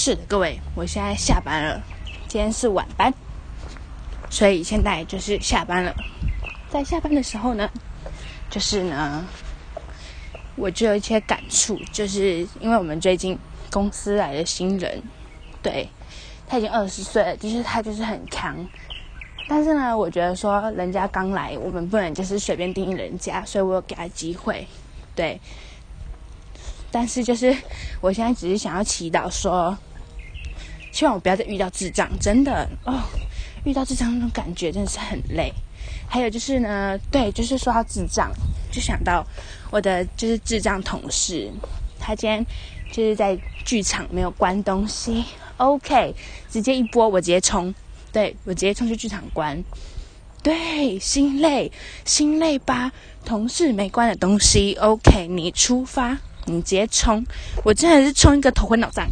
是的，各位，我现在下班了，今天是晚班，所以现在就是下班了。在下班的时候呢，就是呢，我就有一些感触，就是因为我们最近公司来的新人，对他已经二十岁了，就是他就是很强。但是呢，我觉得说人家刚来，我们不能就是随便定义人家，所以我有给他机会，对。但是就是我现在只是想要祈祷说，希望我不要再遇到智障，真的哦，遇到智障那种感觉真的是很累。还有就是呢，对，就是说到智障，就想到我的就是智障同事，他今天就是在剧场没有关东西，OK，直接一波我直接冲。对我直接冲去剧场关，对，心累，心累吧？同事没关的东西，OK，你出发，你直接冲，我真的是冲一个头昏脑胀。